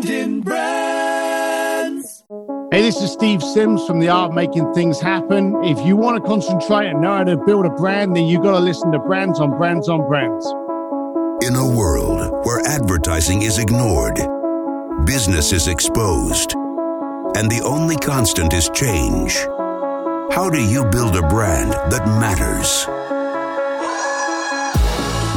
Brandon Brands. Hey, this is Steve Sims from The Art of Making Things Happen. If you want to concentrate and know how to build a brand, then you got to listen to Brands on Brands on Brands. In a world where advertising is ignored, business is exposed, and the only constant is change, how do you build a brand that matters?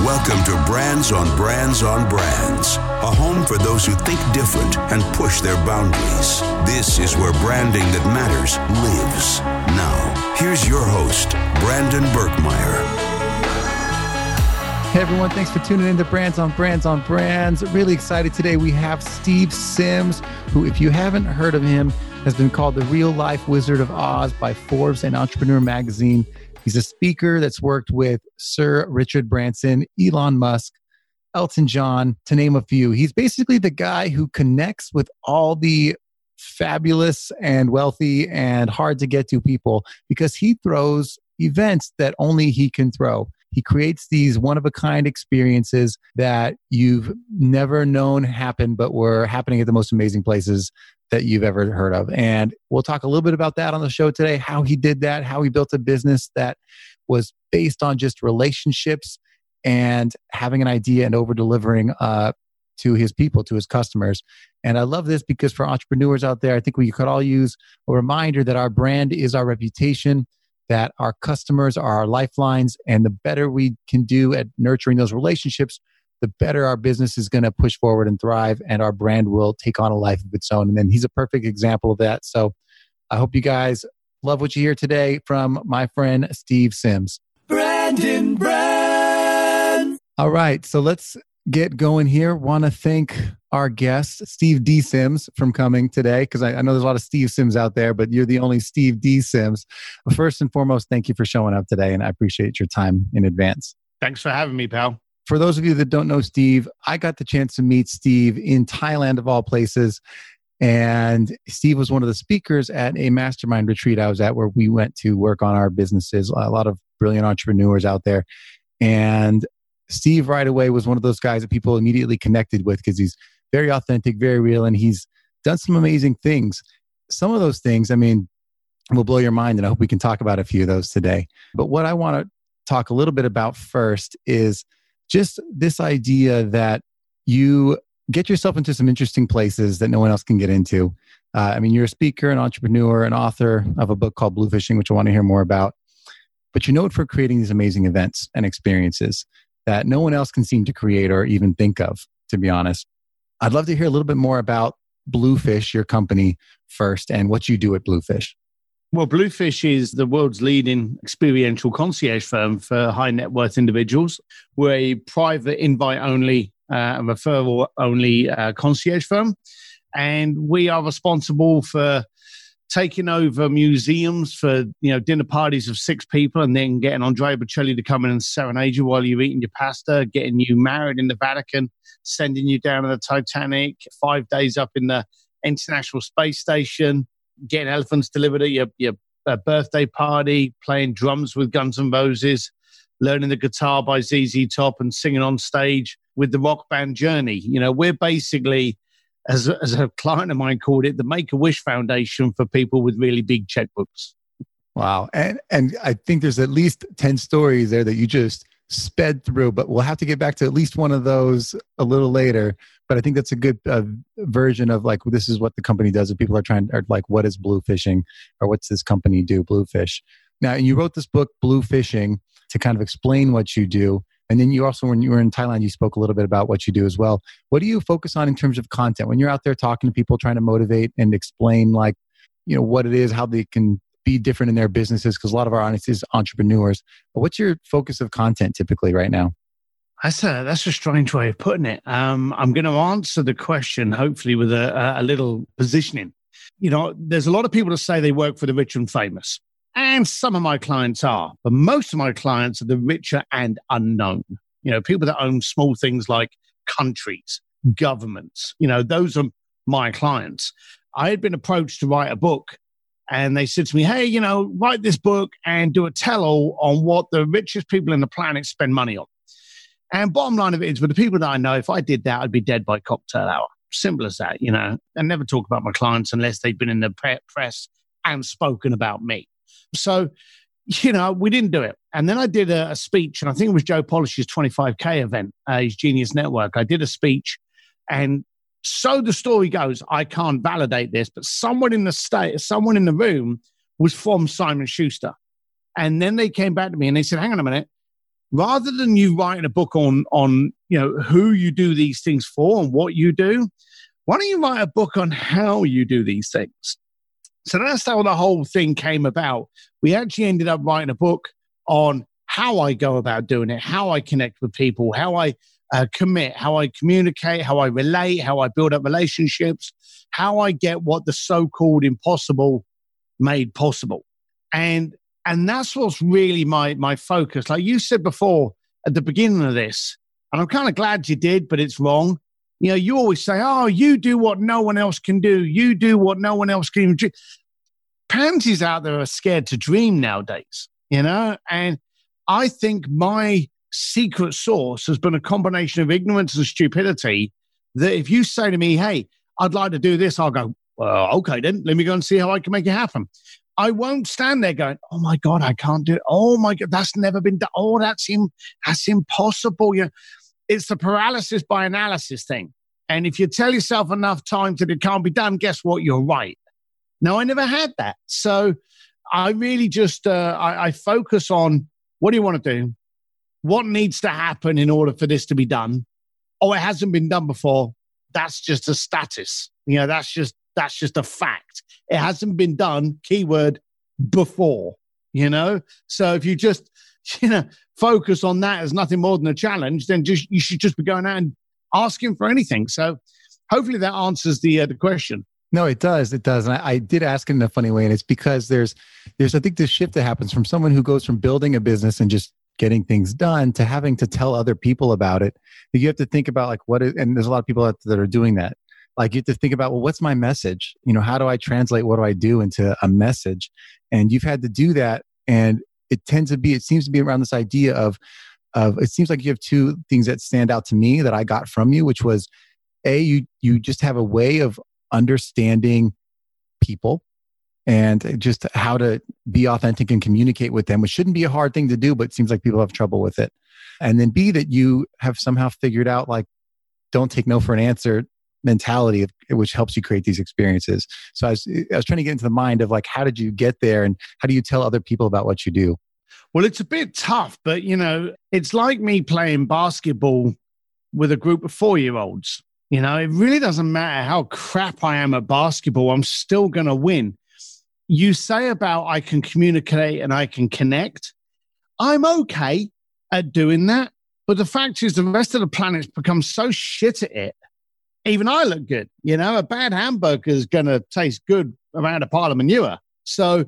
Welcome to Brands on Brands on Brands, a home for those who think different and push their boundaries. This is where branding that matters lives. Now, here's your host, Brandon Birkmeyer. Hey everyone, thanks for tuning in to Brands on Brands on Brands. Really excited today. We have Steve Sims, who, if you haven't heard of him, has been called the real life Wizard of Oz by Forbes and Entrepreneur Magazine. He's a speaker that's worked with Sir Richard Branson, Elon Musk, Elton John, to name a few. He's basically the guy who connects with all the fabulous and wealthy and hard to get to people because he throws events that only he can throw. He creates these one of a kind experiences that you've never known happen, but were happening at the most amazing places that you've ever heard of. And we'll talk a little bit about that on the show today how he did that, how he built a business that was based on just relationships and having an idea and over delivering uh, to his people, to his customers. And I love this because for entrepreneurs out there, I think we could all use a reminder that our brand is our reputation, that our customers are our lifelines, and the better we can do at nurturing those relationships, the better our business is going to push forward and thrive and our brand will take on a life of its own. And then he's a perfect example of that. So I hope you guys love what you hear today from my friend Steve Sims. Brandon Brands. All right. So let's get going here. Want to thank our guest, Steve D. Sims, from coming today, because I, I, know there's a lot of Steve Sims out there, but you're the only Steve D. Sims. First and foremost, thank you for showing up today, and I appreciate your time in advance. Thanks for having me, pal for those of you that don't know Steve, I got the chance to meet Steve in Thailand, of all places. And Steve was one of the speakers at a mastermind retreat I was at where we went to work on our businesses. A lot of brilliant entrepreneurs out there. And Steve, right away, was one of those guys that people immediately connected with because he's very authentic, very real, and he's done some amazing things. Some of those things, I mean, will blow your mind, and I hope we can talk about a few of those today. But what I want to talk a little bit about first is just this idea that you get yourself into some interesting places that no one else can get into. Uh, I mean, you're a speaker, an entrepreneur, an author of a book called Bluefishing, which I want to hear more about. But you know it for creating these amazing events and experiences that no one else can seem to create or even think of, to be honest. I'd love to hear a little bit more about Bluefish, your company, first, and what you do at Bluefish. Well, Bluefish is the world's leading experiential concierge firm for high net worth individuals. We're a private invite only uh, referral only uh, concierge firm. And we are responsible for taking over museums for you know dinner parties of six people and then getting Andrea Bocelli to come in and serenade you while you're eating your pasta, getting you married in the Vatican, sending you down to the Titanic, five days up in the International Space Station, getting elephants delivered at your, your uh, birthday party, playing drums with Guns N' Roses, learning the guitar by ZZ Top, and singing on stage with the rock band Journey. You know, we're basically, as, as a client of mine called it, the Make a Wish Foundation for people with really big checkbooks. Wow. And, and I think there's at least 10 stories there that you just sped through, but we'll have to get back to at least one of those a little later. But I think that's a good uh, version of like this is what the company does. And people are trying are like, what is blue fishing, or what's this company do? Bluefish. Now, you wrote this book, Bluefishing, to kind of explain what you do. And then you also, when you were in Thailand, you spoke a little bit about what you do as well. What do you focus on in terms of content when you're out there talking to people, trying to motivate and explain, like, you know, what it is, how they can be different in their businesses because a lot of our audience is entrepreneurs. But what's your focus of content typically right now? That's a that's a strange way of putting it. Um, I'm going to answer the question hopefully with a, a little positioning. You know, there's a lot of people that say they work for the rich and famous, and some of my clients are, but most of my clients are the richer and unknown. You know, people that own small things like countries, governments. You know, those are my clients. I had been approached to write a book and they said to me, Hey, you know, write this book and do a tell all on what the richest people in the planet spend money on. And bottom line of it is, with the people that I know, if I did that, I'd be dead by cocktail hour. Simple as that, you know. I never talk about my clients unless they've been in the press and spoken about me. So, you know, we didn't do it. And then I did a, a speech, and I think it was Joe Polish's 25K event, uh, his Genius Network. I did a speech, and so the story goes, I can't validate this, but someone in the state, someone in the room was from Simon Schuster. And then they came back to me and they said, hang on a minute, rather than you writing a book on on you know who you do these things for and what you do why don't you write a book on how you do these things? So that's how the whole thing came about. We actually ended up writing a book on how i go about doing it how i connect with people how i uh, commit how i communicate how i relate how i build up relationships how i get what the so-called impossible made possible and and that's what's really my my focus. Like you said before at the beginning of this, and I'm kind of glad you did, but it's wrong. You know, you always say, "Oh, you do what no one else can do. You do what no one else can do." Pansies out there are scared to dream nowadays. You know, and I think my secret source has been a combination of ignorance and stupidity. That if you say to me, "Hey, I'd like to do this," I'll go, "Well, okay, then let me go and see how I can make it happen." I won't stand there going, "Oh my god, I can't do it." Oh my god, that's never been done. Oh, that's Im- that's impossible. You it's the paralysis by analysis thing. And if you tell yourself enough times that it can't be done, guess what? You're right. Now, I never had that, so I really just uh, I, I focus on what do you want to do, what needs to happen in order for this to be done. Oh, it hasn't been done before. That's just a status. You know, that's just that's just a fact. It hasn't been done, keyword, before, you know? So if you just, you know, focus on that as nothing more than a challenge, then just you should just be going out and asking for anything. So hopefully that answers the uh, the question. No, it does. It does. And I, I, did ask it in a funny way. And it's because there's, there's, I think this shift that happens from someone who goes from building a business and just getting things done to having to tell other people about it. You have to think about like what is, and there's a lot of people that are doing that. Like you have to think about well what's my message? You know how do i translate what do i do into a message? And you've had to do that and it tends to be it seems to be around this idea of of it seems like you have two things that stand out to me that i got from you which was a you you just have a way of understanding people and just how to be authentic and communicate with them which shouldn't be a hard thing to do but seems like people have trouble with it. And then b that you have somehow figured out like don't take no for an answer mentality which helps you create these experiences. So I was, I was trying to get into the mind of like how did you get there and how do you tell other people about what you do? Well it's a bit tough but you know it's like me playing basketball with a group of four year olds you know it really doesn't matter how crap i am at basketball i'm still going to win you say about i can communicate and i can connect i'm okay at doing that but the fact is the rest of the planet's become so shit at it even I look good. You know, a bad hamburger is going to taste good around a pile of manure. So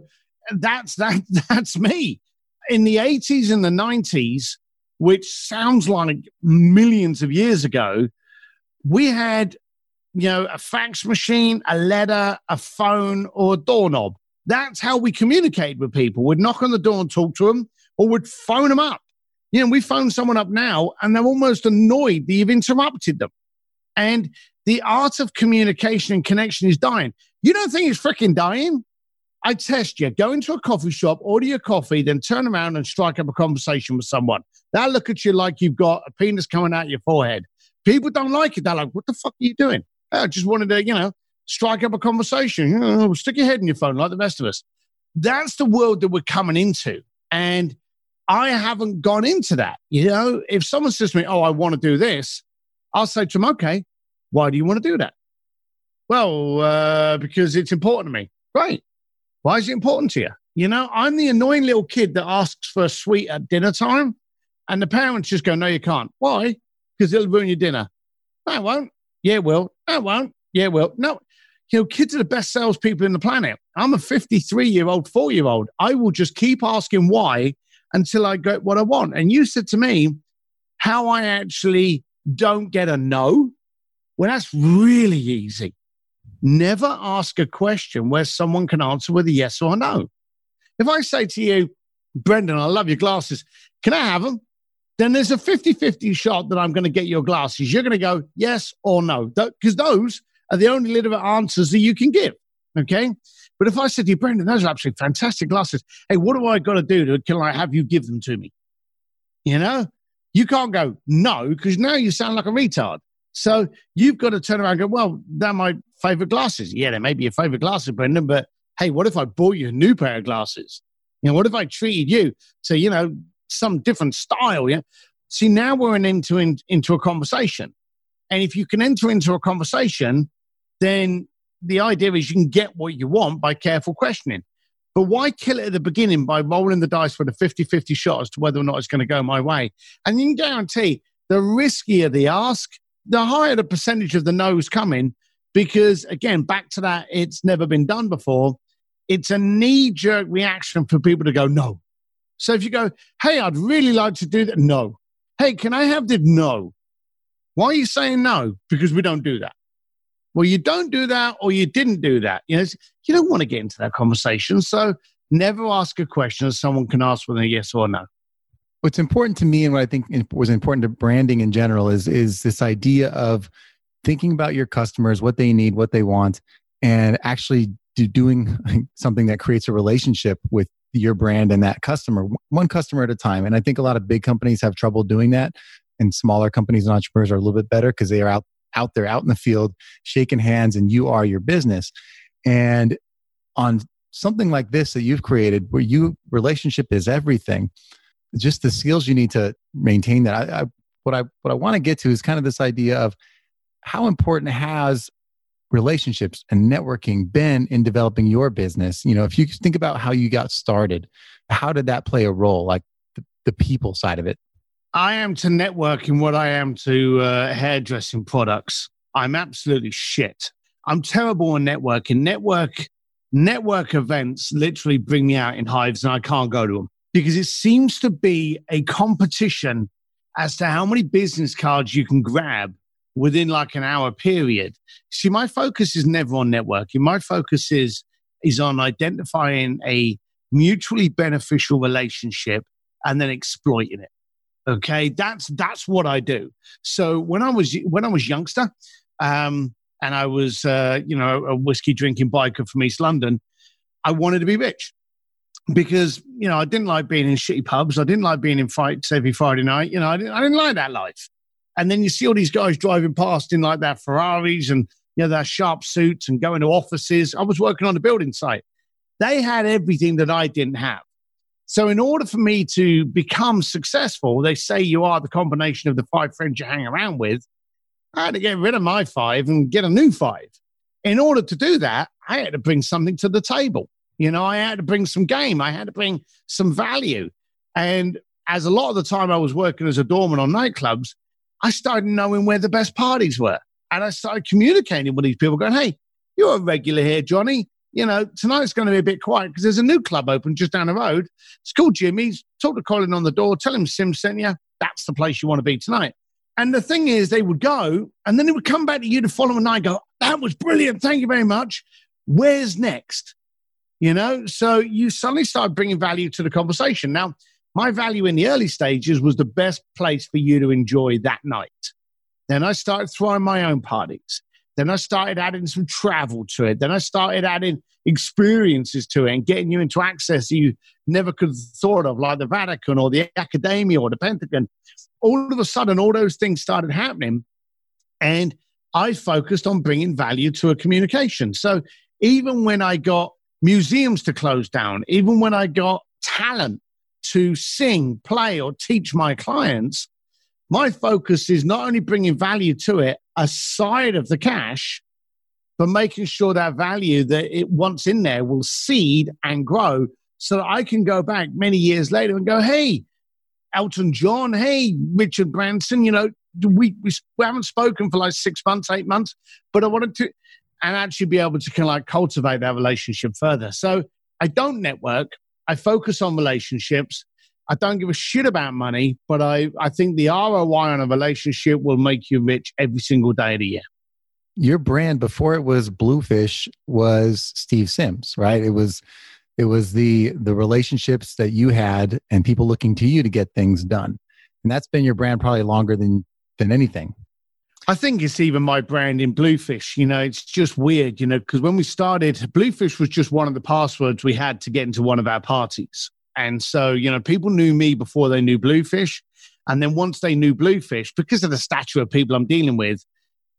that's that. That's me. In the 80s and the 90s, which sounds like millions of years ago, we had, you know, a fax machine, a letter, a phone, or a doorknob. That's how we communicate with people. We'd knock on the door and talk to them, or we'd phone them up. You know, we phone someone up now and they're almost annoyed that you've interrupted them. And the art of communication and connection is dying. You don't think it's freaking dying? I test you. Go into a coffee shop, order your coffee, then turn around and strike up a conversation with someone. They'll look at you like you've got a penis coming out your forehead. People don't like it. They're like, what the fuck are you doing? I just wanted to, you know, strike up a conversation. You know, stick your head in your phone like the rest of us. That's the world that we're coming into. And I haven't gone into that. You know, if someone says to me, oh, I want to do this, I'll say to them, okay, why do you want to do that? Well, uh, because it's important to me. Great. Why is it important to you? You know, I'm the annoying little kid that asks for a sweet at dinner time, and the parents just go, No, you can't. Why? Because it'll ruin your dinner. It won't. Yeah, it will. It won't. Yeah, it will. No. You know, kids are the best salespeople in the planet. I'm a 53 year old, four year old. I will just keep asking why until I get what I want. And you said to me how I actually don't get a no. Well, that's really easy. Never ask a question where someone can answer with a yes or a no. If I say to you, Brendan, I love your glasses, can I have them? then there's a 50 50 shot that I'm going to get your glasses. You're going to go yes or no, because those are the only little answers that you can give. Okay. But if I said to you, Brendan, those are absolutely fantastic glasses. Hey, what do I got to do to can I have you give them to me? You know, you can't go no because now you sound like a retard. So you've got to turn around and go, well, they're my favorite glasses. Yeah, they may be your favorite glasses, Brendan, but hey, what if I bought you a new pair of glasses? You know, what if I treated you to, you know, some different style? Yeah. See, now we're in, into, in, into a conversation. And if you can enter into a conversation, then the idea is you can get what you want by careful questioning. But why kill it at the beginning by rolling the dice with a 50 50 shot as to whether or not it's going to go my way? And you can guarantee the riskier the ask, the higher the percentage of the no's coming. Because again, back to that, it's never been done before. It's a knee jerk reaction for people to go, no. So if you go, hey, I'd really like to do that, no. Hey, can I have the no? Why are you saying no? Because we don't do that. Well, you don't do that or you didn't do that. You know, you don't want to get into that conversation. So never ask a question that someone can ask with a yes or no. What's important to me and what I think was important to branding in general is is this idea of thinking about your customers, what they need, what they want, and actually do doing something that creates a relationship with your brand and that customer, one customer at a time. And I think a lot of big companies have trouble doing that. And smaller companies and entrepreneurs are a little bit better because they are out out there, out in the field, shaking hands, and you are your business. And on something like this that you've created, where you relationship is everything, just the skills you need to maintain that. I, I what I what I want to get to is kind of this idea of how important has relationships and networking been in developing your business you know if you think about how you got started how did that play a role like the, the people side of it I am to networking what I am to uh, hairdressing products. I'm absolutely shit. I'm terrible on networking. Network network events literally bring me out in hives, and I can't go to them because it seems to be a competition as to how many business cards you can grab within like an hour period. See, my focus is never on networking. My focus is is on identifying a mutually beneficial relationship and then exploiting it. Okay, that's that's what I do. So when I was when I was youngster, um, and I was uh, you know a whiskey drinking biker from East London, I wanted to be rich because you know I didn't like being in shitty pubs. I didn't like being in fights every Friday night. You know I didn't, I didn't like that life. And then you see all these guys driving past in like their Ferraris and you know their sharp suits and going to offices. I was working on a building site. They had everything that I didn't have. So, in order for me to become successful, they say you are the combination of the five friends you hang around with. I had to get rid of my five and get a new five. In order to do that, I had to bring something to the table. You know, I had to bring some game, I had to bring some value. And as a lot of the time I was working as a doorman on nightclubs, I started knowing where the best parties were. And I started communicating with these people, going, Hey, you're a regular here, Johnny you know, tonight's going to be a bit quiet because there's a new club open just down the road. It's called Jimmy's. Talk to Colin on the door. Tell him Sim sent you. That's the place you want to be tonight. And the thing is, they would go and then they would come back to you the following night go, that was brilliant. Thank you very much. Where's next? You know, so you suddenly start bringing value to the conversation. Now, my value in the early stages was the best place for you to enjoy that night. Then I started throwing my own parties. Then I started adding some travel to it. Then I started adding experiences to it and getting you into access you never could have thought of, like the Vatican or the Accademia or the Pentagon. All of a sudden, all those things started happening. And I focused on bringing value to a communication. So even when I got museums to close down, even when I got talent to sing, play, or teach my clients, my focus is not only bringing value to it aside of the cash, but making sure that value that it once in there will seed and grow so that I can go back many years later and go, hey, Elton John, hey, Richard Branson, you know, we, we, we haven't spoken for like six months, eight months, but I wanted to, and actually be able to kind of like cultivate that relationship further. So I don't network. I focus on relationships. I don't give a shit about money, but I, I think the ROI on a relationship will make you rich every single day of the year. Your brand before it was Bluefish was Steve Sims, right? It was it was the the relationships that you had and people looking to you to get things done. And that's been your brand probably longer than than anything. I think it's even my brand in Bluefish. You know, it's just weird, you know, because when we started, Bluefish was just one of the passwords we had to get into one of our parties. And so, you know, people knew me before they knew Bluefish. And then once they knew Bluefish, because of the stature of people I'm dealing with,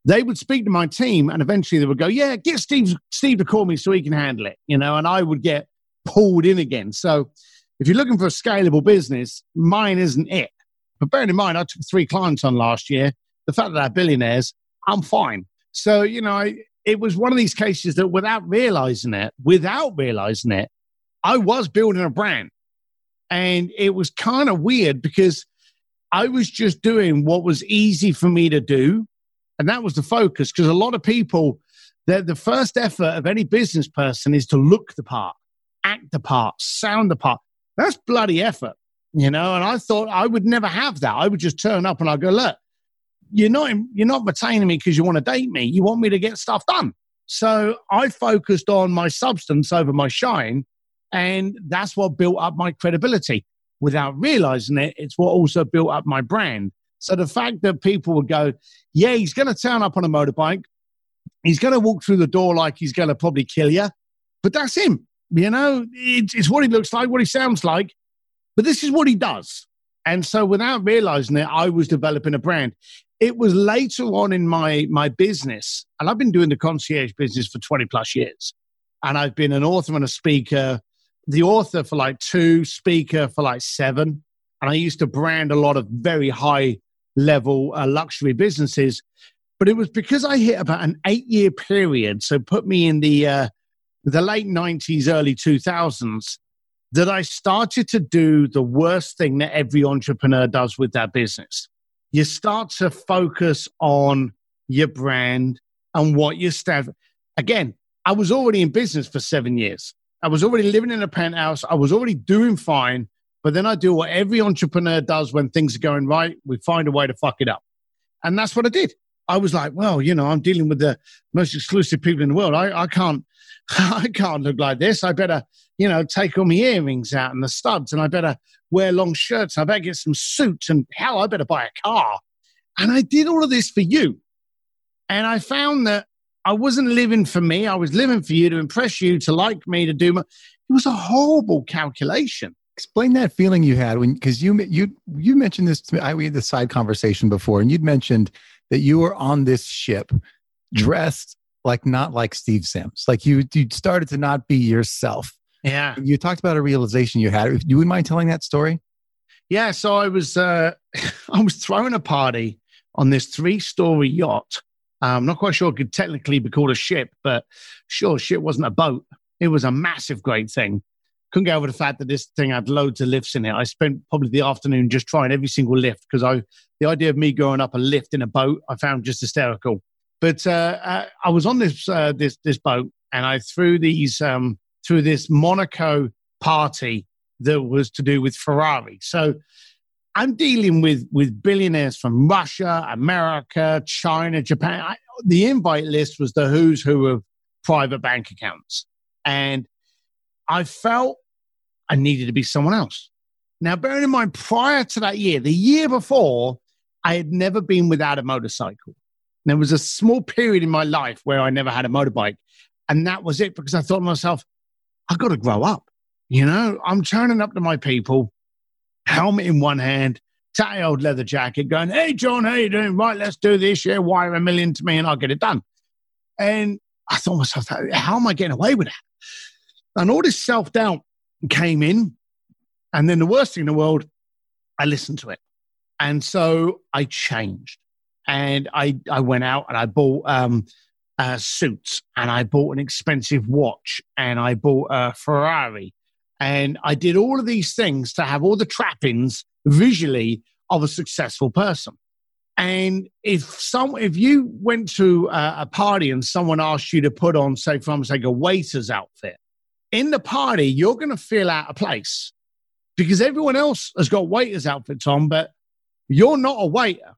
they would speak to my team and eventually they would go, Yeah, get Steve, Steve to call me so he can handle it, you know, and I would get pulled in again. So if you're looking for a scalable business, mine isn't it. But bearing in mind, I took three clients on last year. The fact that they're billionaires, I'm fine. So, you know, I, it was one of these cases that without realizing it, without realizing it, I was building a brand. And it was kind of weird because I was just doing what was easy for me to do. And that was the focus because a lot of people, the first effort of any business person is to look the part, act the part, sound the part. That's bloody effort you know. And I thought I would never have that. I would just turn up and I'd go, look, you're not you're not retaining me because you want to date me. You want me to get stuff done. So I focused on my substance over my shine, and that's what built up my credibility. Without realizing it, it's what also built up my brand. So the fact that people would go, yeah, he's going to turn up on a motorbike, he's going to walk through the door like he's going to probably kill you, but that's him. You know, it's, it's what he looks like, what he sounds like, but this is what he does. And so without realizing it, I was developing a brand. It was later on in my, my business, and I've been doing the concierge business for 20 plus years. And I've been an author and a speaker, the author for like two, speaker for like seven. And I used to brand a lot of very high level uh, luxury businesses. But it was because I hit about an eight year period. So put me in the, uh, the late 90s, early 2000s that I started to do the worst thing that every entrepreneur does with their business. You start to focus on your brand and what you stand. Again, I was already in business for seven years. I was already living in a penthouse. I was already doing fine. But then I do what every entrepreneur does when things are going right. We find a way to fuck it up. And that's what I did. I was like, well, you know, I'm dealing with the most exclusive people in the world. I, I can't, I can't look like this. I better, you know, take all my earrings out and the studs, and I better wear long shirts. I better get some suits, and hell, I better buy a car. And I did all of this for you. And I found that I wasn't living for me. I was living for you to impress you, to like me, to do my. It was a horrible calculation. Explain that feeling you had when, because you you you mentioned this to me. I we had this side conversation before, and you'd mentioned that you were on this ship, dressed like not like Steve Sims. Like you you started to not be yourself. Yeah. You talked about a realization you had. Do you mind telling that story? Yeah. So I was uh, I was throwing a party on this three story yacht. I'm not quite sure it could technically be called a ship, but sure, ship wasn't a boat. It was a massive, great thing. Couldn't get over the fact that this thing had loads of lifts in it. I spent probably the afternoon just trying every single lift because I, the idea of me going up a lift in a boat, I found just hysterical. But uh, uh, I was on this uh, this this boat, and I threw these um, through this Monaco party that was to do with Ferrari. So I'm dealing with with billionaires from Russia, America, China, Japan. I, the invite list was the who's who of private bank accounts, and I felt I needed to be someone else. Now, bearing in mind, prior to that year, the year before, I had never been without a motorcycle. There was a small period in my life where I never had a motorbike. And that was it because I thought to myself, I've got to grow up. You know, I'm turning up to my people, helmet in one hand, tatty old leather jacket, going, Hey, John, how you doing? Right, let's do this. Yeah, wire a million to me and I'll get it done. And I thought myself, how am I getting away with that? And all this self doubt came in. And then the worst thing in the world, I listened to it. And so I changed and I I went out and I bought um, uh, suits and I bought an expensive watch and I bought a Ferrari and I did all of these things to have all the trappings visually of a successful person. And if some, if you went to a, a party and someone asked you to put on, say, for example, a waiter's outfit, in the party you're going to feel out of place because everyone else has got waiters outfits on, but you're not a waiter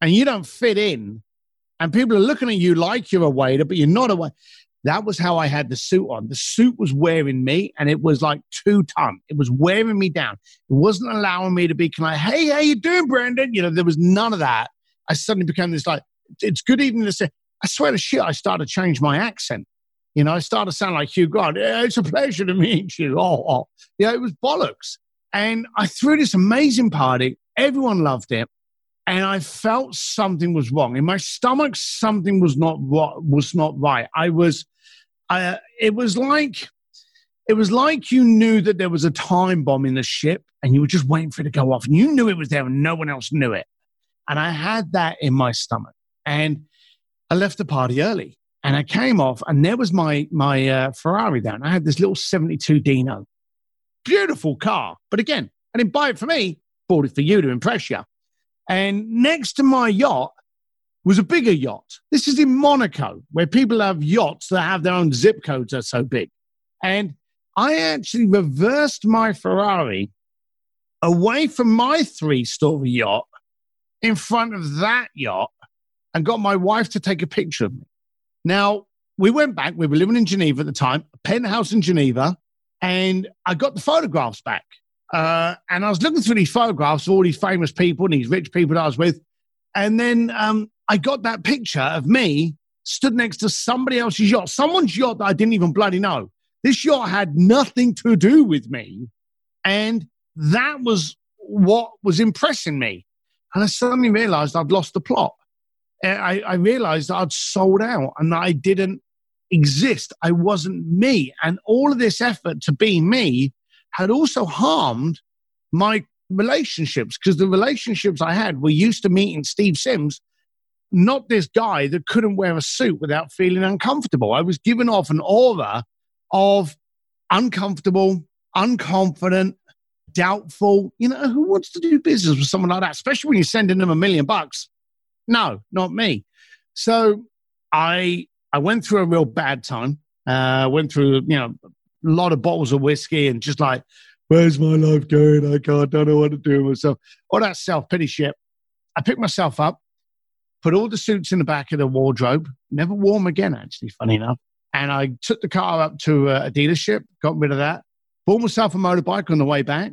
and you don't fit in, and people are looking at you like you're a waiter, but you're not a waiter, That was how I had the suit on. The suit was wearing me and it was like two ton. It was wearing me down. It wasn't allowing me to be kind of, hey, how you doing, Brandon? You know, there was none of that. I suddenly became this like, it's good evening to say, I swear to shit, I started to change my accent. You know, I started to sound like Hugh Grant. Yeah, it's a pleasure to meet you. Oh, oh. Yeah, it was bollocks. And I threw this amazing party. Everyone loved it. And I felt something was wrong. In my stomach, something was not was not right. I was I, it was like it was like you knew that there was a time bomb in the ship and you were just waiting for it to go off and you knew it was there and no one else knew it. And I had that in my stomach. And I left the party early and I came off and there was my, my uh, Ferrari there. And I had this little 72 Dino. Beautiful car. But again, I didn't buy it for me, bought it for you to impress you. And next to my yacht was a bigger yacht. This is in Monaco, where people have yachts that have their own zip codes are so big. And I actually reversed my Ferrari away from my three story yacht in front of that yacht and got my wife to take a picture of me. Now, we went back, we were living in Geneva at the time, a penthouse in Geneva, and I got the photographs back. Uh, and I was looking through these photographs of all these famous people and these rich people that I was with. And then um, I got that picture of me stood next to somebody else's yacht, someone's yacht that I didn't even bloody know. This yacht had nothing to do with me. And that was what was impressing me. And I suddenly realized I'd lost the plot. I, I realized I'd sold out and I didn't exist. I wasn't me. And all of this effort to be me had also harmed my relationships because the relationships I had were used to meeting Steve Sims not this guy that couldn't wear a suit without feeling uncomfortable. I was given off an aura of uncomfortable, unconfident, doubtful. You know, who wants to do business with someone like that, especially when you're sending them a million bucks? No, not me. So I I went through a real bad time. Uh, went through, you know, a lot of bottles of whiskey and just like, where's my life going? I can't, I don't know what to do with myself. All that self pity shit. I picked myself up put all the suits in the back of the wardrobe, never wore them again, actually, funny hmm. enough. And I took the car up to uh, a dealership, got rid of that, bought myself a motorbike on the way back.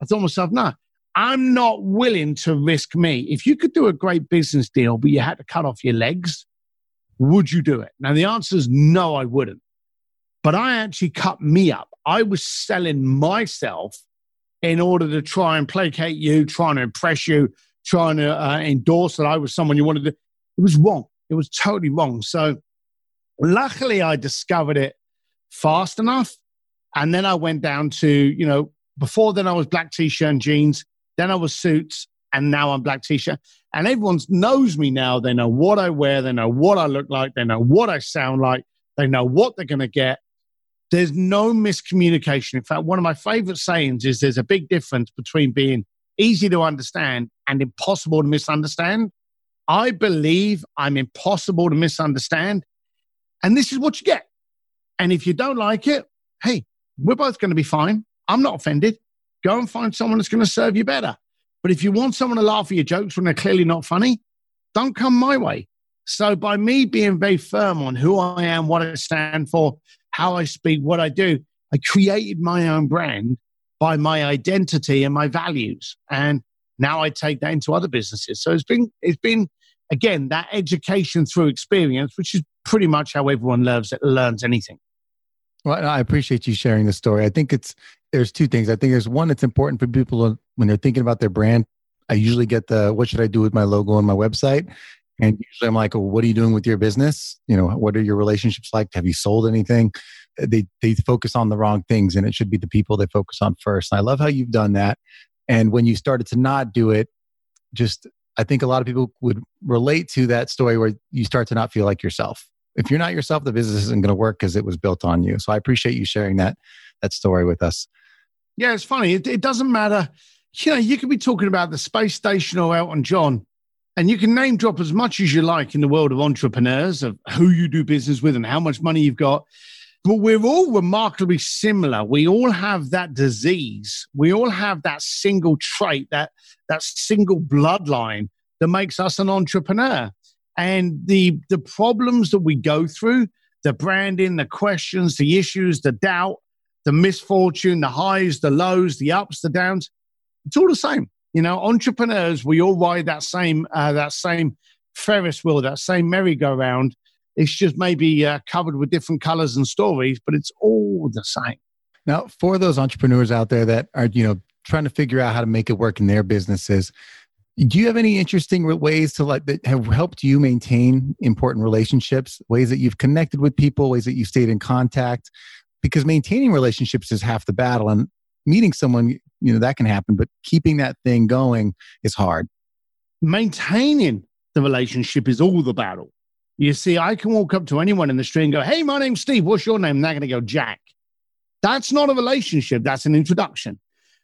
I thought myself, no, I'm not willing to risk me. If you could do a great business deal, but you had to cut off your legs, would you do it? Now, the answer is no, I wouldn't. But I actually cut me up. I was selling myself in order to try and placate you, trying to impress you, trying to uh, endorse that I was someone you wanted to. It was wrong. It was totally wrong. So luckily, I discovered it fast enough. And then I went down to, you know, before then I was black t shirt and jeans. Then I was suits. And now I'm black t shirt. And everyone knows me now. They know what I wear. They know what I look like. They know what I sound like. They know what they're going to get. There's no miscommunication. In fact, one of my favorite sayings is there's a big difference between being easy to understand and impossible to misunderstand. I believe I'm impossible to misunderstand. And this is what you get. And if you don't like it, hey, we're both going to be fine. I'm not offended. Go and find someone that's going to serve you better. But if you want someone to laugh at your jokes when they're clearly not funny, don't come my way. So, by me being very firm on who I am, what I stand for, how I speak, what I do, I created my own brand by my identity and my values. And now I take that into other businesses. So it's been, it's been, again, that education through experience, which is pretty much how everyone learns, learns anything. Well, I appreciate you sharing the story. I think it's, there's two things. I think there's one, it's important for people when they're thinking about their brand. I usually get the, what should I do with my logo on my website? And usually I'm like, well, what are you doing with your business? You know, what are your relationships like? Have you sold anything? They they focus on the wrong things and it should be the people they focus on first. And i love how you've done that. And when you started to not do it just i think a lot of people would relate to that story where you start to not feel like yourself. If you're not yourself the business isn't going to work because it was built on you. So i appreciate you sharing that that story with us. Yeah it's funny. It, it doesn't matter. You know you could be talking about the space station or elton john and you can name drop as much as you like in the world of entrepreneurs of who you do business with and how much money you've got but we're all remarkably similar. We all have that disease. We all have that single trait, that that single bloodline that makes us an entrepreneur. And the the problems that we go through, the branding, the questions, the issues, the doubt, the misfortune, the highs, the lows, the ups, the downs. It's all the same. You know, entrepreneurs, we all ride that same uh, that same Ferris wheel, that same merry-go-round. It's just maybe uh, covered with different colors and stories, but it's all the same. Now, for those entrepreneurs out there that are, you know, trying to figure out how to make it work in their businesses, do you have any interesting ways to like that have helped you maintain important relationships? Ways that you've connected with people, ways that you stayed in contact? Because maintaining relationships is half the battle, and meeting someone, you know, that can happen, but keeping that thing going is hard. Maintaining the relationship is all the battle. You see, I can walk up to anyone in the street and go, Hey, my name's Steve. What's your name? And they're going to go, Jack. That's not a relationship. That's an introduction.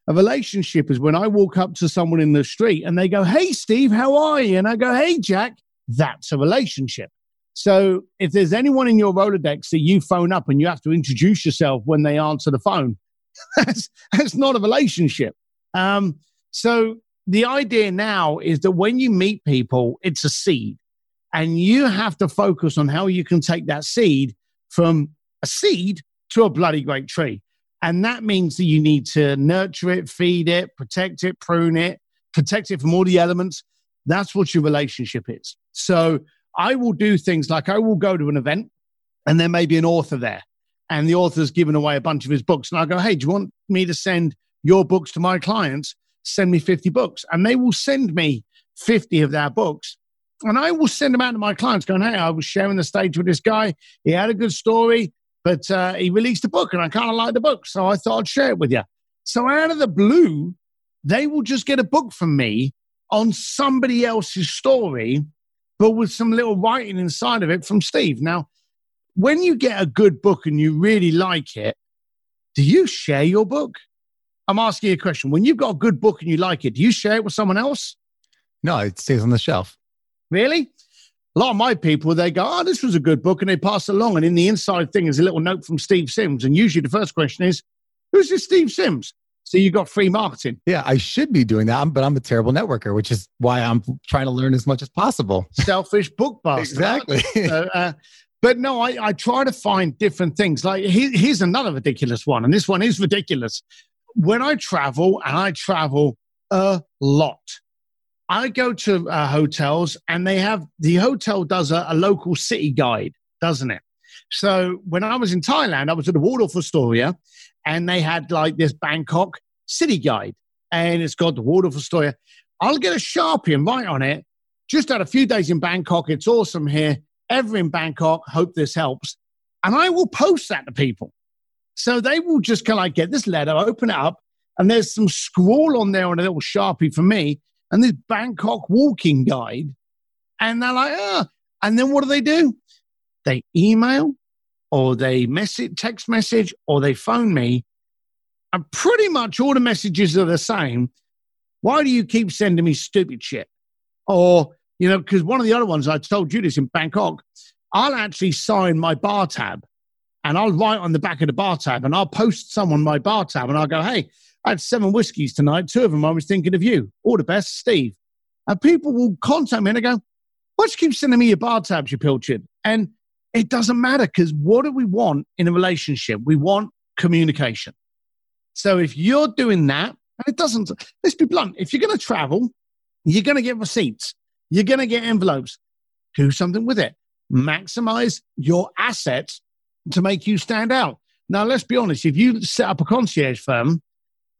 A relationship is when I walk up to someone in the street and they go, Hey, Steve, how are you? And I go, Hey, Jack. That's a relationship. So if there's anyone in your Rolodex that you phone up and you have to introduce yourself when they answer the phone, that's, that's not a relationship. Um, so the idea now is that when you meet people, it's a seed. And you have to focus on how you can take that seed from a seed to a bloody great tree. And that means that you need to nurture it, feed it, protect it, prune it, protect it from all the elements. That's what your relationship is. So I will do things like I will go to an event and there may be an author there and the author's given away a bunch of his books. And I go, hey, do you want me to send your books to my clients? send me 50 books. And they will send me 50 of their books. And I will send them out to my clients going, hey, I was sharing the stage with this guy. He had a good story, but uh, he released a book and I kind of like the book. So I thought I'd share it with you. So out of the blue, they will just get a book from me on somebody else's story, but with some little writing inside of it from Steve. Now, when you get a good book and you really like it, do you share your book? I'm asking you a question. When you've got a good book and you like it, do you share it with someone else? No, it stays on the shelf. Really? A lot of my people, they go, Oh, this was a good book, and they pass it along. And in the inside thing is a little note from Steve Sims. And usually the first question is, Who's this Steve Sims? So you got free marketing. Yeah, I should be doing that, but I'm a terrible networker, which is why I'm trying to learn as much as possible. Selfish book bastard. exactly. so, uh, but no, I, I try to find different things. Like here's another ridiculous one, and this one is ridiculous when I travel, and I travel a lot, I go to uh, hotels and they have the hotel does a, a, local city guide, doesn't it? So when I was in Thailand, I was at the Waldorf Astoria and they had like this Bangkok city guide and it's got the Waldorf Astoria. I'll get a Sharpie and write on it. Just had a few days in Bangkok. It's awesome here. Ever in Bangkok. Hope this helps. And I will post that to people. So they will just kind of like get this letter, open it up, and there's some scroll on there on a little sharpie for me, and this Bangkok walking guide. And they're like, ah. And then what do they do? They email or they message, text message, or they phone me. And pretty much all the messages are the same. Why do you keep sending me stupid shit? Or, you know, because one of the other ones I told you this in Bangkok, I'll actually sign my bar tab and I'll write on the back of the bar tab and I'll post some on my bar tab and I'll go, hey, I had seven whiskies tonight. Two of them I was thinking of you. All the best, Steve. And people will contact me and they go, why do you keep sending me your bar tabs, you pilchard? And it doesn't matter because what do we want in a relationship? We want communication. So if you're doing that, and it doesn't, let's be blunt, if you're going to travel, you're going to get receipts, you're going to get envelopes. Do something with it. Maximize your assets to make you stand out. Now, let's be honest, if you set up a concierge firm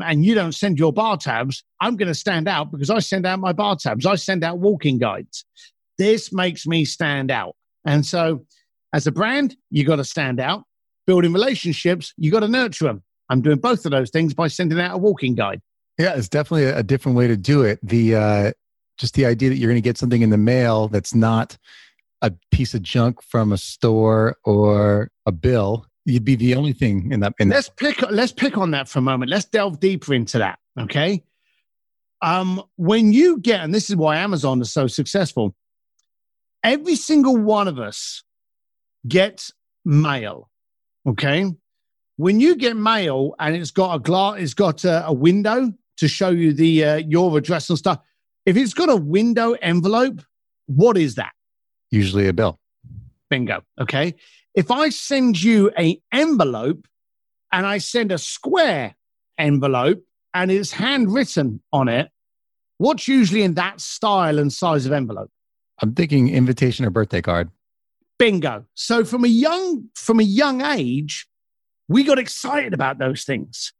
and you don't send your bar tabs, I'm going to stand out because I send out my bar tabs. I send out walking guides. This makes me stand out. And so, as a brand, you got to stand out. Building relationships, you got to nurture them. I'm doing both of those things by sending out a walking guide. Yeah, it's definitely a different way to do it. The uh, just the idea that you're going to get something in the mail that's not a piece of junk from a store or a bill, you'd be the only thing in that. In let's that. pick. Let's pick on that for a moment. Let's delve deeper into that. Okay. Um, when you get, and this is why Amazon is so successful. Every single one of us gets mail. Okay. When you get mail and it's got a glass, it's got a, a window to show you the uh, your address and stuff. If it's got a window envelope, what is that? Usually a bill. Bingo. Okay. If I send you a envelope and I send a square envelope and it's handwritten on it, what's usually in that style and size of envelope? I'm thinking invitation or birthday card. Bingo. So from a young from a young age, we got excited about those things.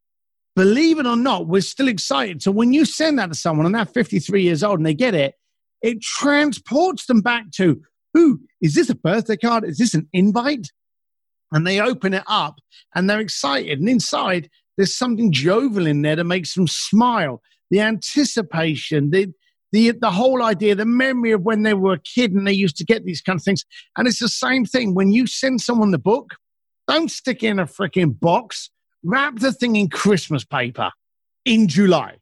Believe it or not, we're still excited. So when you send that to someone and they're 53 years old and they get it, it transports them back to, ooh, is this a birthday card? Is this an invite? And they open it up and they're excited. And inside, there's something jovial in there that makes them smile. The anticipation, the, the, the whole idea, the memory of when they were a kid and they used to get these kind of things. And it's the same thing. When you send someone the book, don't stick it in a freaking box. Wrap the thing in Christmas paper in July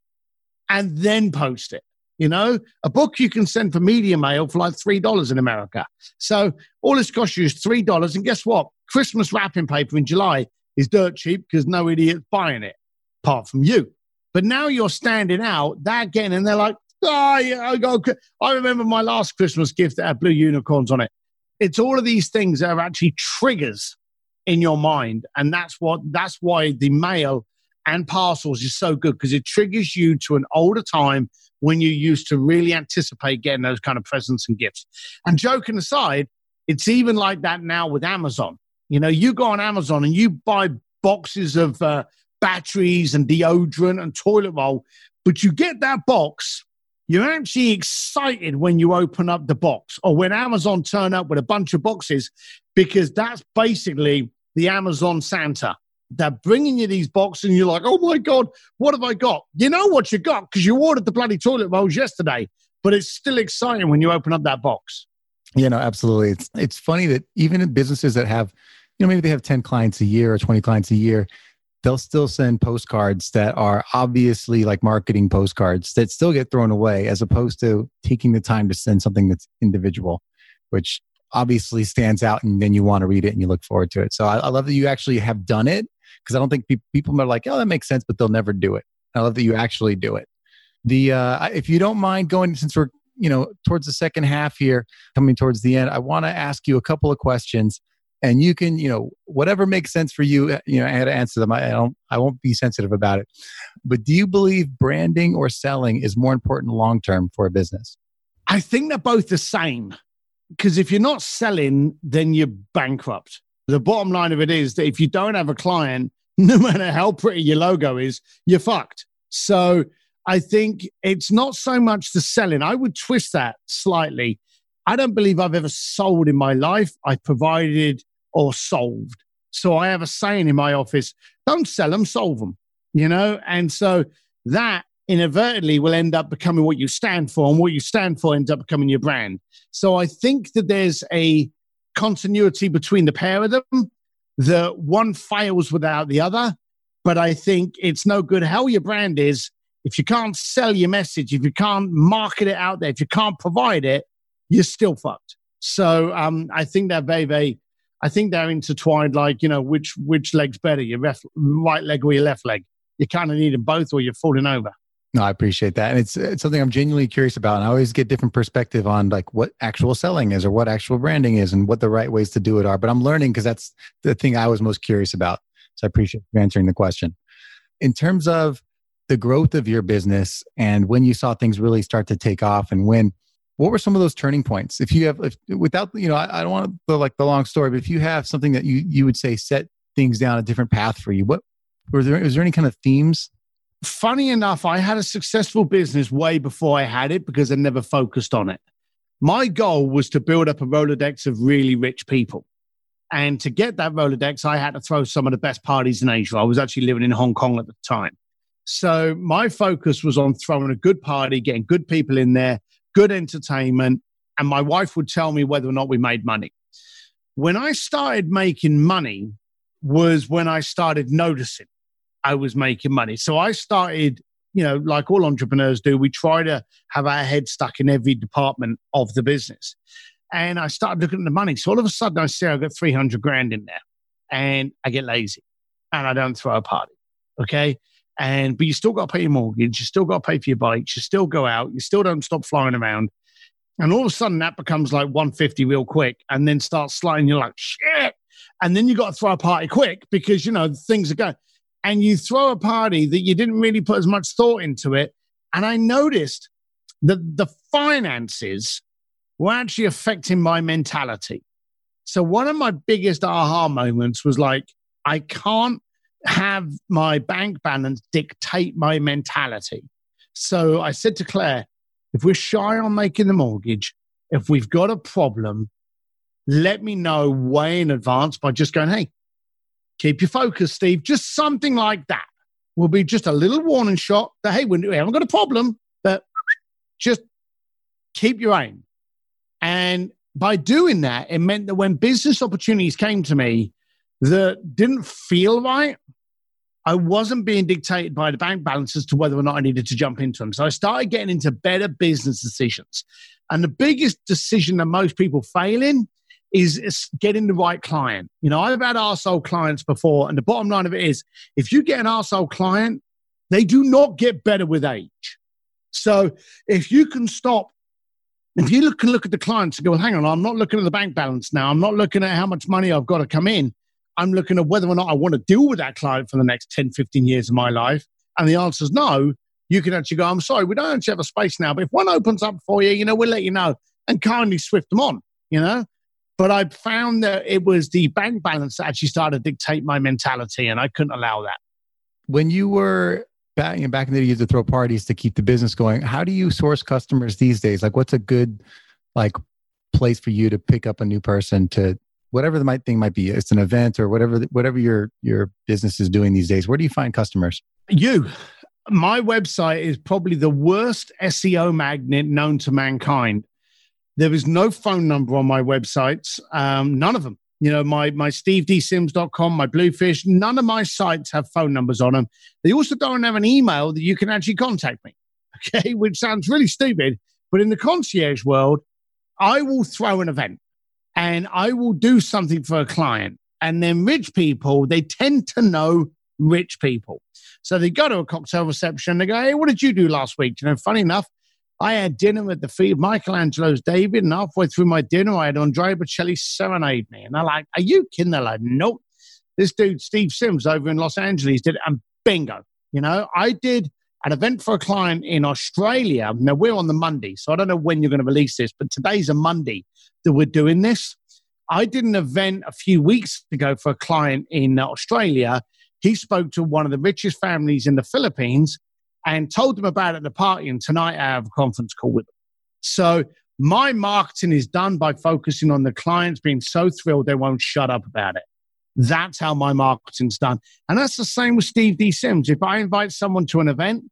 and then post it. You know, a book you can send for media mail for like $3 in America. So all this costs you is $3. And guess what? Christmas wrapping paper in July is dirt cheap because no idiot's buying it apart from you. But now you're standing out, they're getting, and they're like, oh, yeah, I, go, I remember my last Christmas gift that had blue unicorns on it. It's all of these things that are actually triggers in your mind. And that's what, that's why the mail and parcels is so good because it triggers you to an older time when you used to really anticipate getting those kind of presents and gifts. And joking aside, it's even like that now with Amazon. You know, you go on Amazon and you buy boxes of uh, batteries and deodorant and toilet roll, but you get that box. You're actually excited when you open up the box or when Amazon turn up with a bunch of boxes because that's basically the Amazon Santa. They're bringing you these boxes and you're like, oh my God, what have I got? You know what you got because you ordered the bloody toilet rolls yesterday, but it's still exciting when you open up that box. You know, absolutely. It's it's funny that even in businesses that have, you know, maybe they have 10 clients a year or 20 clients a year, they'll still send postcards that are obviously like marketing postcards that still get thrown away as opposed to taking the time to send something that's individual, which obviously stands out and then you want to read it and you look forward to it. So I, I love that you actually have done it because I don't think pe- people are like, oh, that makes sense, but they'll never do it. I love that you actually do it. The uh, if you don't mind going, since we're you know towards the second half here, coming towards the end, I want to ask you a couple of questions, and you can you know whatever makes sense for you, uh, you know, I had to answer them. I, I don't, I won't be sensitive about it. But do you believe branding or selling is more important long term for a business? I think they're both the same because if you're not selling, then you're bankrupt. The bottom line of it is that if you don't have a client, no matter how pretty your logo is, you're fucked. So I think it's not so much the selling. I would twist that slightly. I don't believe I've ever sold in my life. I've provided or solved. So I have a saying in my office don't sell them, solve them, you know? And so that inadvertently will end up becoming what you stand for, and what you stand for ends up becoming your brand. So I think that there's a continuity between the pair of them. The one fails without the other, but I think it's no good how your brand is if you can't sell your message, if you can't market it out there, if you can't provide it, you're still fucked. So um, I think they're very, very. I think they're intertwined. Like you know, which which leg's better, your left, right leg or your left leg? You kind of need them both, or you're falling over. No, I appreciate that. And it's, it's something I'm genuinely curious about. And I always get different perspective on like what actual selling is or what actual branding is and what the right ways to do it are. But I'm learning because that's the thing I was most curious about. So I appreciate you answering the question. In terms of the growth of your business and when you saw things really start to take off and when, what were some of those turning points? If you have, if, without, you know, I, I don't want go like the long story, but if you have something that you, you would say set things down a different path for you, what, were there, was there any kind of themes funny enough, I had a successful business way before I had it because I never focused on it. My goal was to build up a Rolodex of really rich people. And to get that Rolodex, I had to throw some of the best parties in Asia. I was actually living in Hong Kong at the time. So my focus was on throwing a good party, getting good people in there, good entertainment. And my wife would tell me whether or not we made money. When I started making money was when I started noticing I was making money. So I started, you know, like all entrepreneurs do, we try to have our head stuck in every department of the business. And I started looking at the money. So all of a sudden I see I got 300 grand in there and I get lazy and I don't throw a party. Okay. And, but you still got to pay your mortgage. You still got to pay for your bikes. You still go out. You still don't stop flying around. And all of a sudden that becomes like 150 real quick and then starts sliding. You're like, shit. And then you got to throw a party quick because, you know, things are going. And you throw a party that you didn't really put as much thought into it. And I noticed that the finances were actually affecting my mentality. So one of my biggest aha moments was like, I can't have my bank balance dictate my mentality. So I said to Claire, if we're shy on making the mortgage, if we've got a problem, let me know way in advance by just going, hey, keep your focus, Steve. Just something like that will be just a little warning shot that, hey, we haven't got a problem, but just keep your aim. And by doing that, it meant that when business opportunities came to me that didn't feel right, I wasn't being dictated by the bank balance as to whether or not I needed to jump into them. So I started getting into better business decisions. And the biggest decision that most people fail in is, getting the right client. You know, I've had arsehole clients before, and the bottom line of it is if you get an arsehole client, they do not get better with age. So if you can stop, if you look, can look at the clients and go, well, hang on, I'm not looking at the bank balance now. I'm not looking at how much money I've got to come in. I'm looking at whether or not I want to deal with that client for the next 10, 15 years of my life. And the answer is no. You can actually go, I'm sorry, we don't actually have a space now, but if one opens up for you, you know, we'll let you know and kindly swift them on, you know? But I found that it was the bank balance that actually started to dictate my mentality, and I couldn't allow that. When you were back, you know, back in the day, you used to throw parties to keep the business going. How do you source customers these days? Like, what's a good, like, place for you to pick up a new person to whatever the might thing might be it's an event or whatever whatever your your business is doing these days where do you find customers you my website is probably the worst seo magnet known to mankind there is no phone number on my websites um, none of them you know my my stevedsims.com my bluefish none of my sites have phone numbers on them they also don't have an email that you can actually contact me okay which sounds really stupid but in the concierge world i will throw an event and I will do something for a client. And then rich people, they tend to know rich people. So they go to a cocktail reception, they go, Hey, what did you do last week? You know, funny enough, I had dinner with the feet of Michelangelo's David, and halfway through my dinner, I had Andrea Bocelli serenade me. And they're like, Are you kidding? They're like, Nope. This dude, Steve Sims, over in Los Angeles, did it, and bingo. You know, I did an event for a client in Australia. Now we're on the Monday, so I don't know when you're going to release this, but today's a Monday that we're doing this. I did an event a few weeks ago for a client in Australia. He spoke to one of the richest families in the Philippines and told them about it at the party. And tonight I have a conference call with them. So my marketing is done by focusing on the clients being so thrilled they won't shut up about it. That's how my marketing's done. And that's the same with Steve D. Sims. If I invite someone to an event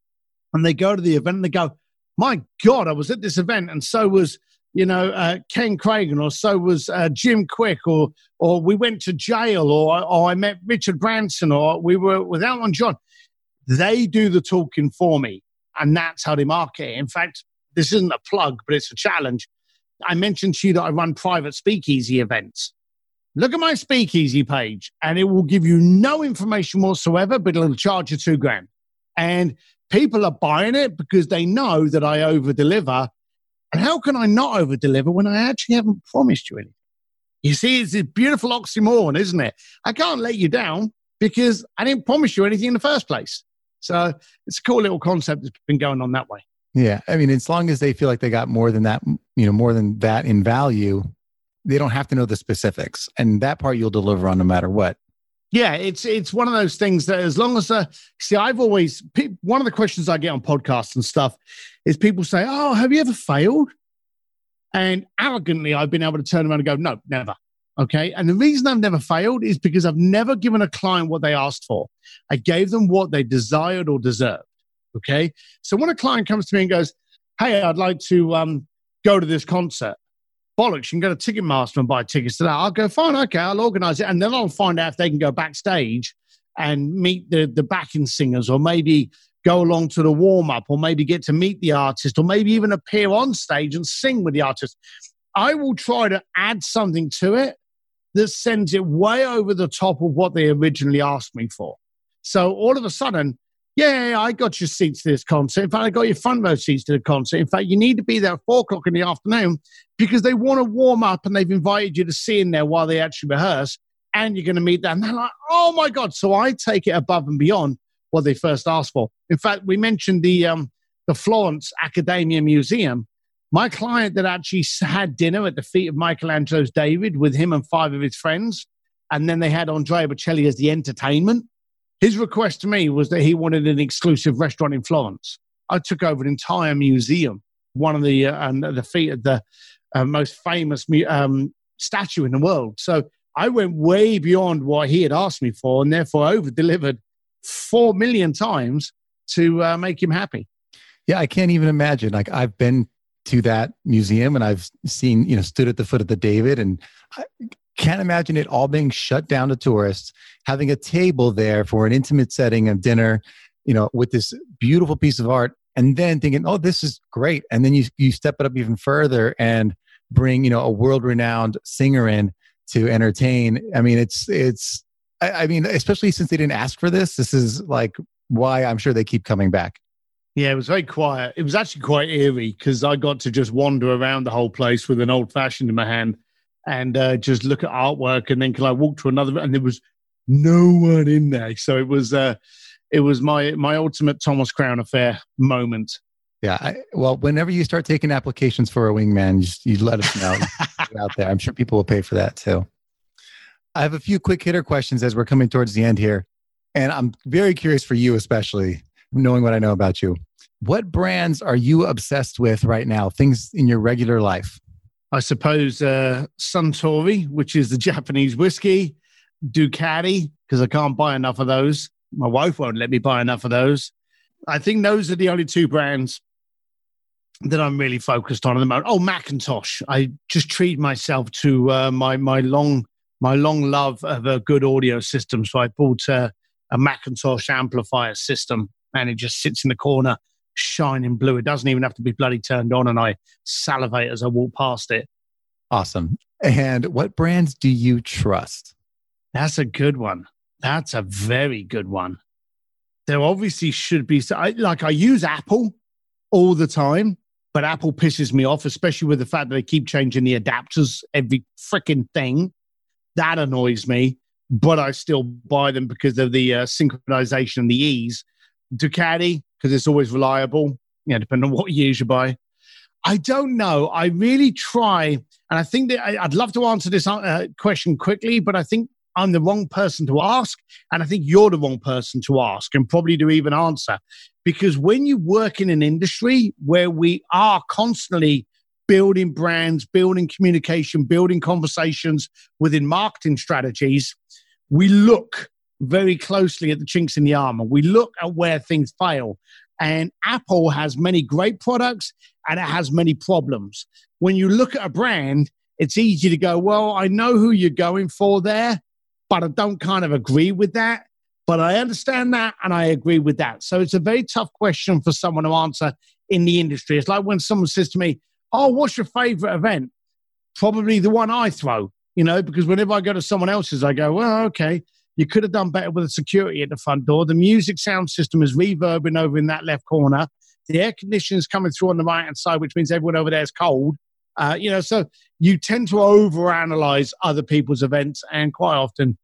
and they go to the event and they go, my God, I was at this event and so was, you know, uh, Ken Kragen or so was uh, Jim Kwik or, or we went to jail or, or I met Richard Branson or we were with Elton John. They do the talking for me. And that's how they market it. In fact, this isn't a plug, but it's a challenge. I mentioned to you that I run private speakeasy events. Look at my speakeasy page, and it will give you no information whatsoever, but it'll charge you two grand. And people are buying it because they know that I over deliver. And how can I not over deliver when I actually haven't promised you anything? You see, it's a beautiful oxymoron, isn't it? I can't let you down because I didn't promise you anything in the first place. So it's a cool little concept that's been going on that way. Yeah. I mean, as long as they feel like they got more than that, you know, more than that in value, they don't have to know the specifics, and that part you'll deliver on no matter what. Yeah, it's it's one of those things that as long as uh, see, I've always one of the questions I get on podcasts and stuff is people say, "Oh, have you ever failed?" And arrogantly, I've been able to turn around and go, "No, never." Okay, and the reason I've never failed is because I've never given a client what they asked for. I gave them what they desired or deserved. Okay, so when a client comes to me and goes, "Hey, I'd like to um, go to this concert," bollocks, you can go to Ticketmaster and buy tickets to that. I'll go, fine, okay, I'll organize it. And then I'll find out if they can go backstage and meet the, the backing singers or maybe go along to the warm up or maybe get to meet the artist or maybe even appear on stage and sing with the artist. I will try to add something to it that sends it way over the top of what they originally asked me for. So all of a sudden, yeah, I got your seats to this concert. In fact, I got your front row seats to the concert. In fact, you need to be there at four o'clock in the afternoon because they want to warm up and they've invited you to see in there while they actually rehearse. and you're going to meet them. And they're like, oh my God. So I take it above and beyond what they first asked for. In fact, we mentioned the, um, the Florence Accademia Museum. My client that actually had dinner at the feet of Michelangelo's David with him and five of his friends, and then they had Andrea Bocelli as the entertainment. His request to me was that he wanted an exclusive restaurant in Florence. I took over an entire museum, one of the uh, the feet of the uh, most famous um, statue in the world. So I went way beyond what he had asked me for, and therefore over delivered four million times to uh, make him happy. Yeah, I can't even imagine. Like I've been to that museum and I've seen, you know, stood at the foot of the David and I can't imagine it all being shut down to tourists, having a table there for an intimate setting of dinner, you know, with this beautiful piece of art and then thinking, "Oh, this is great." And then you you step it up even further and bring, you know, a world-renowned singer in to entertain. I mean, it's it's I, I mean, especially since they didn't ask for this, this is like why I'm sure they keep coming back. Yeah, it was very quiet. It was actually quite eerie because I got to just wander around the whole place with an old fashioned in my hand and uh, just look at artwork. And then can I walk to another? And there was no one in there. So it was uh, it was my my ultimate Thomas Crown affair moment. Yeah. I, well, whenever you start taking applications for a wingman, you, you let us know out there. I'm sure people will pay for that too. I have a few quick hitter questions as we're coming towards the end here. And I'm very curious for you, especially knowing what I know about you. What brands are you obsessed with right now? Things in your regular life? I suppose uh, Suntory, which is the Japanese whiskey, Ducati, because I can't buy enough of those. My wife won't let me buy enough of those. I think those are the only two brands that I'm really focused on at the moment. Oh, McIntosh. I just treat myself to uh, my my long my long love of a good audio system. So I bought a, a McIntosh amplifier system, and it just sits in the corner, shining blue. It doesn't even have to be bloody turned on, and I salivate as I walk past it. Awesome. And what brands do you trust? That's a good one. That's a very good one. There obviously should be like I use Apple all the time but Apple pisses me off, especially with the fact that they keep changing the adapters every freaking thing. That annoys me, but I still buy them because of the uh, synchronization and the ease. Ducati, because it's always reliable, you know, depending on what years you buy. I don't know. I really try, and I think that I, would love to answer this uh, question quickly, but I think I'm the wrong person to ask. And I think you're the wrong person to ask and probably to even answer. Because when you work in an industry where we are constantly building brands, building communication, building conversations within marketing strategies, we look very closely at the chinks in the armor. We look at where things fail. And Apple has many great products and it has many problems. When you look at a brand, it's easy to go, well, I know who you're going for there, but I don't kind of agree with that. But I understand that and I agree with that. So it's a very tough question for someone to answer in the industry. It's like when someone says to me, Oh, what's your favorite event? Probably the one I throw, you know, because whenever I go to someone else's, I go, Well, okay, you could have done better with the security at the front door. The music sound system is reverbing over in that left corner. The air conditioning is coming through on the right hand side, which means everyone over there is cold. Uh, you know, so you tend to overanalyze other people's events and quite often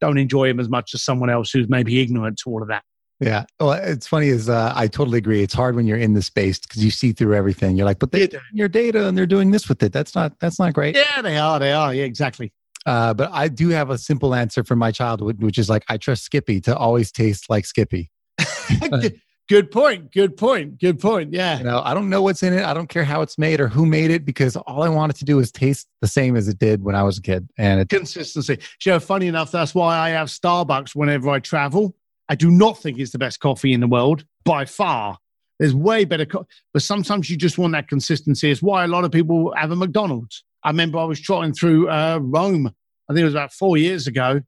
don't enjoy them as much as someone else who's maybe ignorant to all of that. Yeah. Well, it's funny is uh, I totally agree. It's hard when you're in the space because you see through everything. You're like, but they're your data and they're doing this with it. That's not that's not great. Yeah, they are. They are. Yeah, exactly. Uh, but I do have a simple answer from my childhood, which is like I trust Skippy to always taste like Skippy. Good point. Good point. Good point. Yeah. You know, I don't know what's in it. I don't care how it's made or who made it because all I wanted to do is taste the same as it did when I was a kid. And it, consistency. You know, funny enough, that's why I have Starbucks whenever I travel. I do not think it's the best coffee in the world by far. There's way better, co- but sometimes you just want that consistency. It's why a lot of people have a McDonald's. I remember I was trotting through uh, Rome. I think it was about four years ago,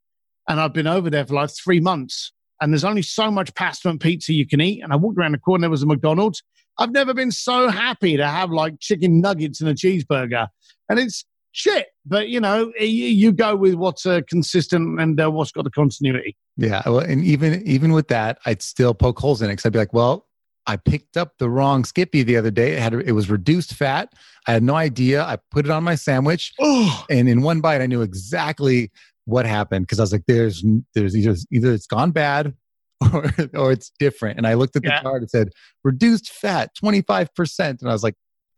and I've been over there for like three months and there's only so much pasta and pizza you can eat. And I walked around the corner, there was a McDonald's. I've never been so happy to have like chicken nuggets and a cheeseburger. And it's shit, but you know, you go with what's uh, consistent and uh, what's got the continuity. Yeah, well, and even even with that, I'd still poke holes in it because I'd be like, well, I picked up the wrong Skippy the other day. It had it was reduced fat. I had no idea. I put it on my sandwich, oh. and in one bite, I knew exactly what happened because I was like, there's there's either either it's gone bad or or it's different. And I looked at the Yeah. chart. It said reduced fat, twenty five percent, and I was like,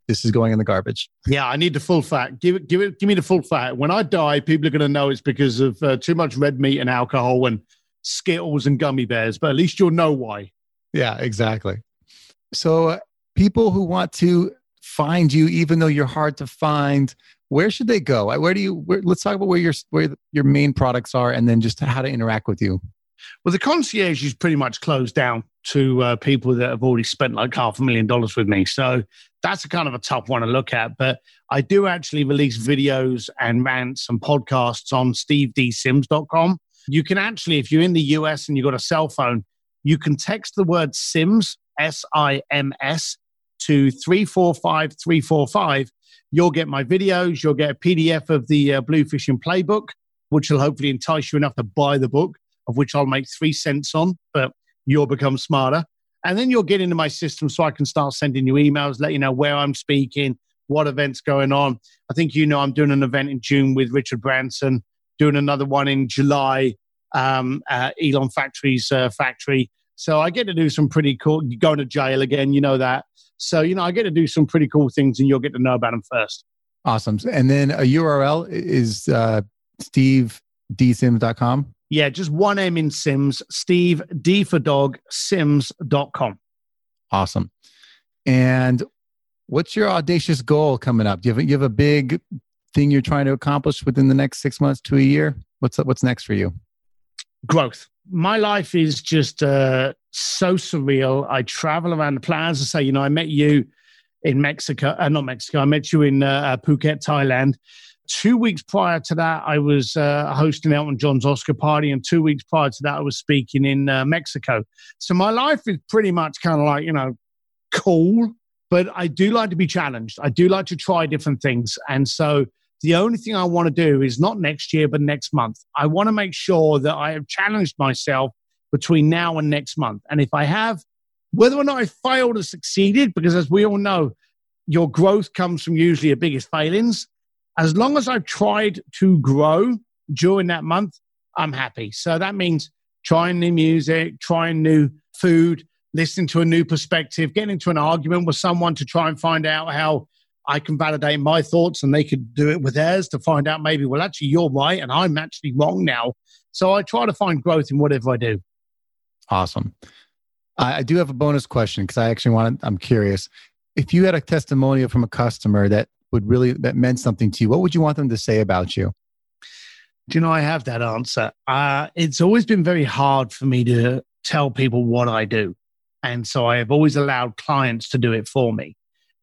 this is going in the garbage. Yeah, I need the full fat. Give it, give it, give me the full fat. When I die, people are going to know it's because of uh, too much red meat and alcohol and Skittles and gummy bears. But at least you'll know why. Yeah, exactly. So uh, people who want to find you, even though you're hard to find, where should they go? Where do you? Where, let's talk about where your where your main products are, and then just how to interact with you. Well, the concierge is pretty much closed down to uh, people that have already spent like half a million dollars with me. So that's a kind of a tough one to look at. But I do actually release videos and rants and podcasts on stevedsims.com. You can actually, if you're in the US and you've got a cell phone, you can text the word Sims, S I M S, to 345 345. You'll get my videos, you'll get a PDF of the uh, Bluefishing Playbook, which will hopefully entice you enough to buy the book, of which I'll make three cents on, but you'll become smarter. And then you'll get into my system so I can start sending you emails, let you know where I'm speaking, what events going on. I think you know I'm doing an event in June with Richard Branson, doing another one in July, um, uh, Elon Factory's uh, factory. So I get to do some pretty cool, going to jail again, you know that. So, you know, I get to do some pretty cool things and you'll get to know about them first. Awesome. And then a URL is uh, stevedsims.com. Yeah, just one M in Sims, Steve D for dog, Sims.com. Awesome. And what's your audacious goal coming up? Do you have, you have a big thing you're trying to accomplish within the next six months to a year? What's what's next for you? growth. My life is just uh, so surreal. I travel around the planet. As I say, you know, I met you in Mexico, uh, not Mexico. I met you in uh, Phuket, Thailand. Two weeks prior to that, I was uh, hosting Elton John's Oscar party, and two weeks prior to that, I was speaking in uh, Mexico. So my life is pretty much kind of like you know, cool. But I do like to be challenged. I do like to try different things, and so the only thing I want to do is not next year, but next month. I want to make sure that I have challenged myself between now and next month. And if I have, whether or not I failed or succeeded, because as we all know, your growth comes from usually your biggest failings. As long as I've tried to grow during that month, I'm happy. So that means trying new music, trying new food, listening to a new perspective, getting into an argument with someone to try and find out how I can validate my thoughts and they could do it with theirs to find out maybe, well, actually, you're right and I'm actually wrong now. So I try to find growth in whatever I do. Awesome. I, I do have a bonus question because I actually want. I'm curious. If you had a testimonial from a customer that would really that meant something to you, what would you want them to say about you? Do you know I have that answer? Uh, it's always been very hard for me to tell people what I do. And so I have always allowed clients to do it for me.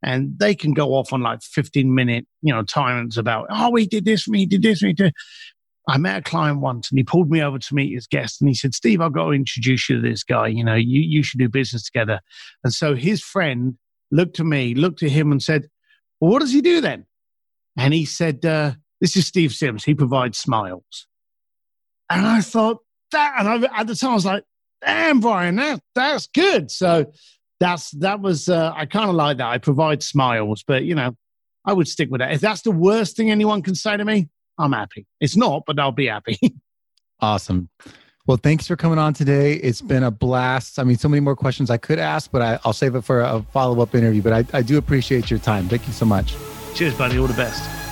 And they can go off on like 15 minute, you know, tyrants about, oh, he did this he did this he did-" I met a client once and he pulled me over to meet his guest and he said, Steve, I've got to introduce you to this guy. You know, you, you should do business together. And so his friend looked at me, looked at him and said, well, what does he do then? And he said, uh, this is Steve Sims. He provides smiles. And I thought that, and I, at the time I was like, damn, Brian, that, that's good. So that's, that was, uh, I kind of like that. I provide smiles, but you know, I would stick with that. If that's the worst thing anyone can say to me, I'm happy. It's not, but I'll be happy. Awesome. Well, thanks for coming on today. It's been a blast. I mean, so many more questions I could ask, but I, I'll save it for a follow up interview. But I, I do appreciate your time. Thank you so much. Cheers, buddy. All the best.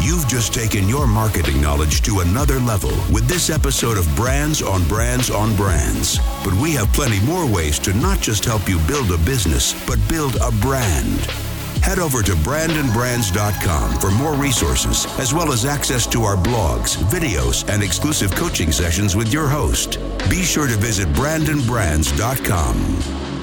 You've just taken your marketing knowledge to another level with this episode of Brands on Brands on Brands. But we have plenty more ways to not just help you build a business, but build a brand. Head over to brandonbrands.com for more resources, as well as access to our blogs, videos, and exclusive coaching sessions with your host. Be sure to visit brandonbrands.com.